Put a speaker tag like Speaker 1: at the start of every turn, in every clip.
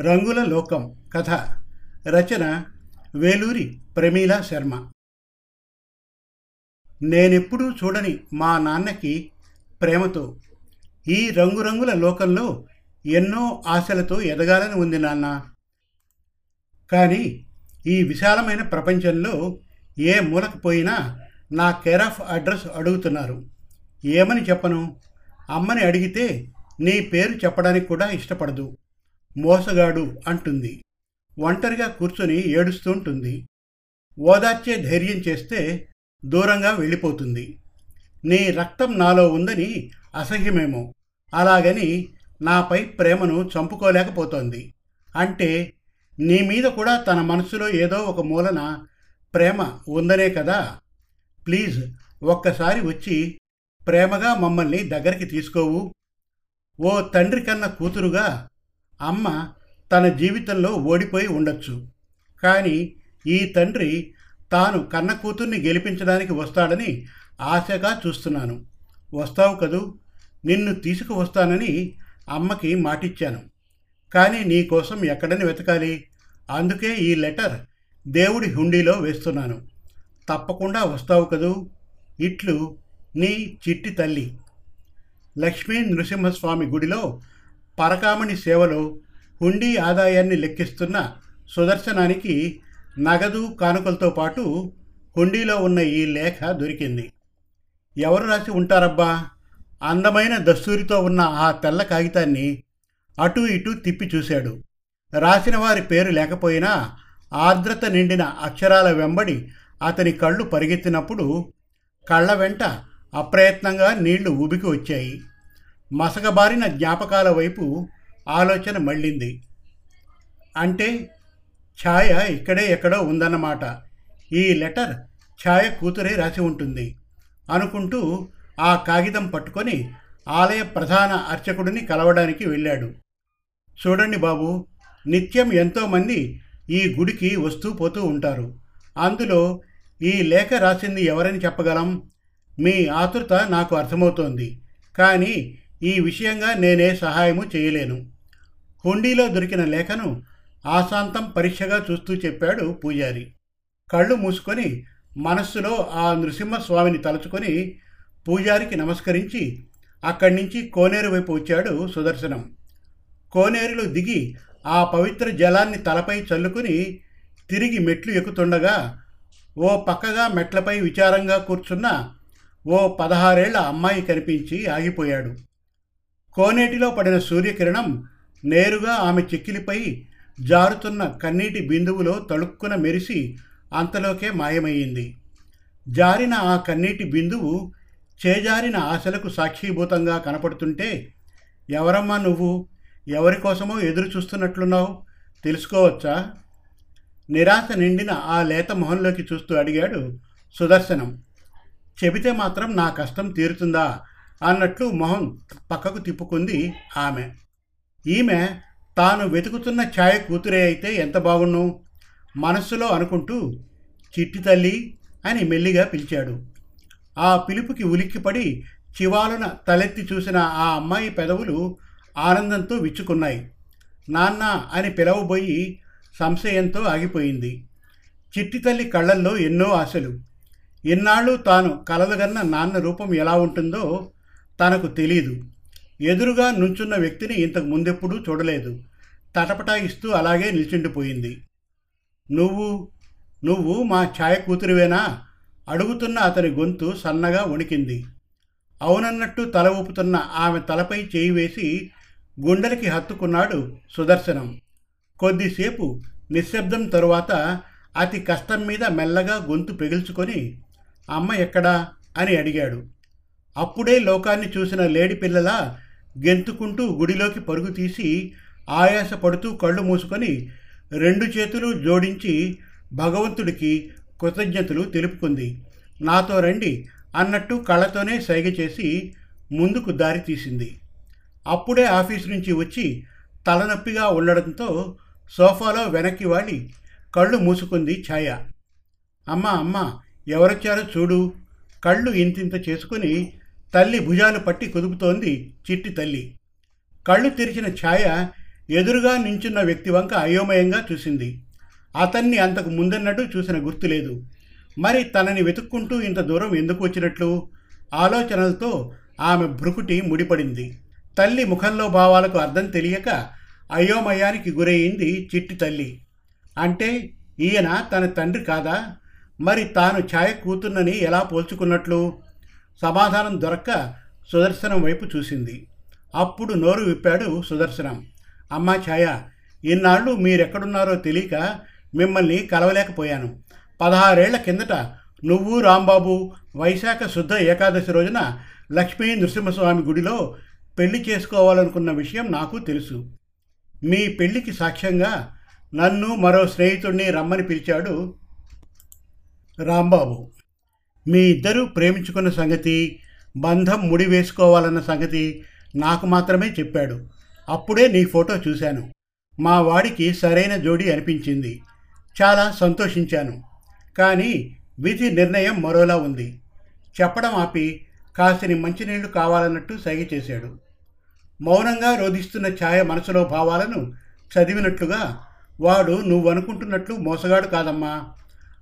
Speaker 1: రంగుల లోకం కథ రచన వేలూరి ప్రమీల శర్మ. నేనెప్పుడూ చూడని మా నాన్నకి ప్రేమతో ఈ రంగురంగుల లోకంలో ఎన్నో ఆశలతో ఎదగాలని ఉంది నాన్న. కానీ ఈ విశాలమైన ప్రపంచంలో ఏ మూలకు పోయినా నా కేర్ ఆఫ్ అడ్రస్ అడుగుతున్నారు. ఏమని చెప్పను? అమ్మని అడిగితే నీ పేరు చెప్పడానికి కూడా ఇష్టపడదు. మోసగాడు అంటుంది. ఒంటరిగా కూర్చొని ఏడుస్తుంటుంది ఓదార్చే ధైర్యం చేస్తే దూరంగా వెళ్ళిపోతుంది. నీ రక్తం నాలో ఉందని అసహ్యమేమో. అలాగని నాపై ప్రేమను చంపుకోలేకపోతోంది. అంటే నీ మీద కూడా తన మనసులో ఏదో ఒక మూలన ప్రేమ ఉందనే కదా? ప్లీజ్ ఒక్కసారి వచ్చి ప్రేమగా మమ్మల్ని దగ్గరికి తీసుకోవు. ఓ తండ్రి కన్న కూతురుగా అమ్మ తన జీవితంలో ఓడిపోయి ఉండొచ్చు. కానీ ఈ తండ్రి తాను కన్న కూతుర్ని గెలిపించడానికి వస్తాడని ఆశగా చూస్తున్నాను. వస్తావు కదూ? నిన్ను తీసుకువస్తానని అమ్మకి మాటిచ్చాను. కానీ నీ కోసం ఎక్కడని వెతకాలి? అందుకే ఈ లెటర్ దేవుడి హుండీలో వేస్తున్నాను. తప్పకుండా వస్తావు కదూ? ఇట్లు నీ చిట్టి తల్లి. లక్ష్మీ నృసింహస్వామి గుడిలో పరకామణి సేవలో హుండీ ఆదాయాన్ని లెక్కిస్తున్న సుదర్శనానికి నగదు కానుకలతో పాటు హుండీలో ఉన్న ఈ లేఖ దొరికింది. ఎవరు రాసి ఉంటారబ్బా? అందమైన దస్తూరితో ఉన్న ఆ తెల్ల కాగితాన్ని అటు ఇటు తిప్పి చూశాడు. రాసిన వారి పేరు లేకపోయినా ఆర్ద్రత నిండిన అక్షరాల వెంబడి అతని కళ్ళు పరిగెత్తినప్పుడు కళ్ళ వెంట అప్రయత్నంగా నీళ్ళు ఊబికి వచ్చాయి. మసకబారిన జ్ఞాపకాల వైపు ఆలోచన మళ్ళింది. అంటే ఛాయ ఇక్కడే ఎక్కడో ఉందన్నమాట. ఈ లెటర్ ఛాయ కూతురే రాసి ఉంటుంది అనుకుంటూ ఆ కాగితం పట్టుకొని ఆలయ ప్రధాన అర్చకుడిని కలవడానికి వెళ్ళాడు. చూడండి బాబు నిత్యం ఎంతోమంది ఈ గుడికి వస్తూ పోతూ ఉంటారు. అందులో ఈ లేఖ రాసింది ఎవరని చెప్పగలం? మీ ఆతృత నాకు అర్థమవుతోంది. కానీ ఈ విషయంగా నేనే సహాయము చేయలేను. హుండీలో దొరికిన లేఖను ఆశాంతం పరీక్షగా చూస్తూ చెప్పాడు పూజారి. కళ్ళు మూసుకొని మనస్సులో ఆ నృసింహస్వామిని తలుచుకొని పూజారికి నమస్కరించి అక్కడి నుంచి కోనేరు వైపు వచ్చాడు సుదర్శనం. కోనేరులో దిగి ఆ పవిత్ర జలాన్ని తలపై చల్లుకుని తిరిగి మెట్లు ఎక్కుతుండగా ఓ పక్కగా మెట్లపై విచారంగా కూర్చున్న ఓ పదహారేళ్ళ అమ్మాయి కనిపించి ఆగిపోయాడు. కోనేటిలో పడిన సూర్యకిరణం నేరుగా ఆమె చెక్కిలిపై జారుతున్న కన్నీటి బిందువులో తళుక్కున మెరిసి అంతలోకే మాయమయ్యింది. జారిన ఆ కన్నీటి బిందువు చేజారిన ఆశలకు సాక్షీభూతంగా కనపడుతుంటే ఎవరమ్మా నువ్వు? ఎవరి కోసమో ఎదురు చూస్తున్నట్లున్నావు? తెలుసుకోవచ్చా? నిరాశ నిండిన ఆ లేత మొహంలోకి చూస్తూ అడిగాడు సుదర్శనం. చెబితే మాత్రం నా కష్టం తీరుతుందా? అన్నట్లు మొహం పక్కకు తిప్పుకుంది ఆమె. ఈమె తాను వెతుకుతున్న ఛాయ కూతురే అయితే ఎంత బాగుండు? మనస్సులో అనుకుంటూ చిట్టి తల్లి అని మెల్లిగా పిలిచాడు. ఆ పిలుపుకి ఉలిక్కిపడి చివాలున తలెత్తి చూసిన ఆ అమ్మాయి పెదవులు ఆనందంతో విచ్చుకున్నాయి. నాన్న అని పిలవబోయి సంశయంతో ఆగిపోయింది. చిట్టి తల్లి కళ్ళల్లో ఎన్నో ఆశలు. ఇన్నాళ్ళు తాను కలలుగన్న నాన్న రూపం ఎలా ఉంటుందో తనకు తెలీదు. ఎదురుగా నుంచున్న వ్యక్తిని ఇంతకు ముందెప్పుడూ చూడలేదు. తటపటాయిస్తూ అలాగే నిల్చుండిపోయింది. నువ్వు నువ్వు మా ఛాయ కూతురివేనా? అడుగుతున్న అతని గొంతు సన్నగా వణికింది. అవునన్నట్టు తల ఊపుతున్న ఆమె తలపై చేయి వేసి గుండెలకి హత్తుకున్నాడు సుదర్శనం. కొద్దిసేపు నిశ్శబ్దం తరువాత అతి కష్టం మీద మెల్లగా గొంతు పెగిల్చుకొని అమ్మ ఎక్కడా? అని అడిగాడు. అప్పుడే లోకాన్ని చూసిన లేడి పిల్లల గెంతుకుంటూ గుడిలోకి పరుగు తీసి ఆయాసపడుతూ కళ్ళు మూసుకొని రెండు చేతులు జోడించి భగవంతుడికి కృతజ్ఞతలు తెలుపుకుంది. నాతో రండి అన్నట్టు కళ్ళతోనే సైగ చేసి ముందుకు దారి తీసింది. అప్పుడే ఆఫీస్ నుంచి వచ్చి తలనొప్పిగా ఉండడంతో సోఫాలో వెనక్కి వాడి కళ్ళు మూసుకుంది ఛాయ. అమ్మ అమ్మ ఎవరొచ్చారో చూడు కళ్ళు ఇంతింత చేసుకుని తల్లి భుజాలు పట్టి కుదుపుతోంది చిట్టి తల్లి. కళ్ళు తెరిచిన ఛాయ ఎదురుగా నించున్న వ్యక్తి వంక అయోమయంగా చూసింది. అతన్ని అంతకు ముందన్నట్టు చూసిన గుర్తు లేదు. మరి తనని వెతుక్కుంటూ ఇంత దూరం ఎందుకు వచ్చినట్లు? ఆలోచనలతో ఆమె భ్రుకుటి ముడిపడింది. తల్లి ముఖంలో భావాలకు అర్థం తెలియక అయోమయానికి గురయ్యింది చిట్టి తల్లి. అంటే ఈయన తన తండ్రి కాదా? మరి తాను ఛాయ కూతున్నని ఎలా పోల్చుకున్నట్లు? సమాధానం దొరక్క సుదర్శనం వైపు చూసింది. అప్పుడు నోరు విప్పాడు సుదర్శనం. అమ్మా ఛాయ ఇన్నాళ్ళు మీరెక్కడున్నారో తెలియక మిమ్మల్ని కలవలేకపోయాను. పదహారేళ్ళ కిందట నువ్వు రాంబాబు వైశాఖ శుద్ధ ఏకాదశి రోజున లక్ష్మీ నృసింహస్వామి గుడిలో పెళ్ళి చేసుకోవాలనుకున్న విషయం నాకు తెలుసు. మీ పెళ్ళికి సాక్ష్యంగా నన్ను మరో స్నేహితుడిని రమ్మని పిలిచాడు రాంబాబు. మీ ఇద్దరూ ప్రేమించుకున్న సంగతి బంధం ముడి వేసుకోవాలన్న సంగతి నాకు మాత్రమే చెప్పాడు. అప్పుడే నీ ఫోటో చూశాను. మా వాడికి సరైన జోడి అనిపించింది. చాలా సంతోషించాను. కానీ విధి నిర్ణయం మరోలా ఉంది. చెప్పడం ఆపి కాసిని మంచినీళ్ళు కావాలన్నట్టు సైగ చేశాడు. మౌనంగా రోధిస్తున్న ఛాయ మనసులో భావాలను చదివినట్లుగా వాడు నువ్వనుకుంటున్నట్లు మోసగాడు కాదమ్మా.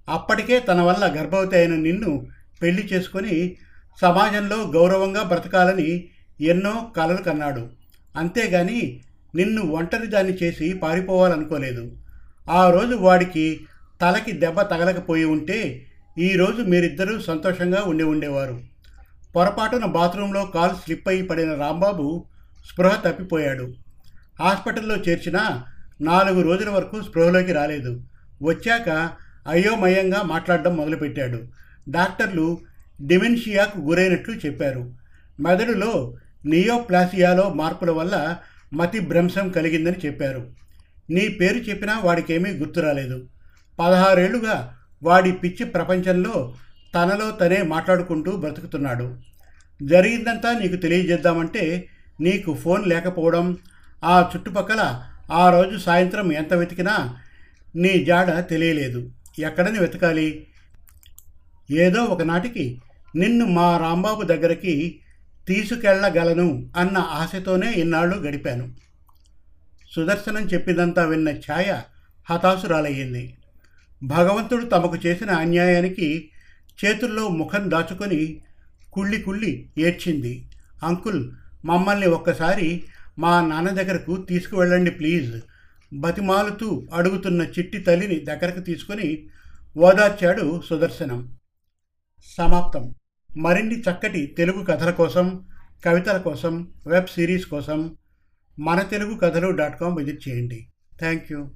Speaker 1: అప్పటికే తన వల్ల గర్భవతి అయిన నిన్ను పెళ్ళి చేసుకొని సమాజంలో గౌరవంగా బ్రతకాలని ఎన్నో కలలు కన్నాడు. అంతేగాని నిన్ను ఒంటరి దాన్ని చేసి పారిపోవాలనుకోలేదు. ఆ రోజు వాడికి తలకి దెబ్బ తగలకపోయి ఉంటే ఈరోజు మీరిద్దరూ సంతోషంగా ఉండి ఉండేవారు. పొరపాటున బాత్రూంలో కాలు స్లిప్ అయి పడిన రాంబాబు స్పృహ తప్పిపోయాడు. హాస్పిటల్లో చేర్చిన నాలుగు రోజుల వరకు స్పృహలోకి రాలేదు. వచ్చాక అయోమయంగా మాట్లాడడం మొదలుపెట్టాడు. డాక్టర్లు డిమెన్షియాకు గురైనట్లు చెప్పారు. మెదడులో నియోప్లాసియాలో మార్పుల వల్ల మతి భ్రంశం కలిగిందని చెప్పారు. నీ పేరు చెప్పినా వాడికేమీ గుర్తు రాలేదు. పదహారేళ్ళుగా వాడి పిచ్చి ప్రపంచంలో తనలో తనే మాట్లాడుకుంటూ బ్రతుకుతున్నాడు. జరిగిందంతా నీకు తెలియజేద్దామంటే నీకు ఫోన్ లేకపోవడం ఆ చుట్టుపక్కల ఆ రోజు సాయంత్రం ఎంత వెతికినా నీ జాడ తెలియలేదు. ఎక్కడని వెతకాలి. ఏదో ఒకనాటికి నిన్ను మా రాంబాబు దగ్గరికి తీసుకెళ్ళగలను అన్న ఆశతోనే ఇన్నాళ్ళు గడిపాను. సుదర్శనం చెప్పిదంతా విన్న ఛాయ హతాశురాలయ్యింది. భగవంతుడు తమకు చేసిన అన్యాయానికి చేతుల్లో ముఖం దాచుకొని కుళ్ళి కుళ్ళి ఏడ్చింది. అంకుల్ మమ్మల్ని ఒక్కసారి మా నాన్న దగ్గరకు తీసుకువెళ్ళండి ప్లీజ్. బతిమాలుతూ అడుగుతున్న చిట్టి తల్లిని దగ్గరకు తీసుకొని ఓదార్చాడు సుదర్శనం. సమాప్తం. మరిన్ని చక్కటి తెలుగు కథల కోసం కవితల కోసం వెబ్ సిరీస్ కోసం మన తెలుగు కథలు డాట్ కామ్ విజిట్ చేయండి. Thank you.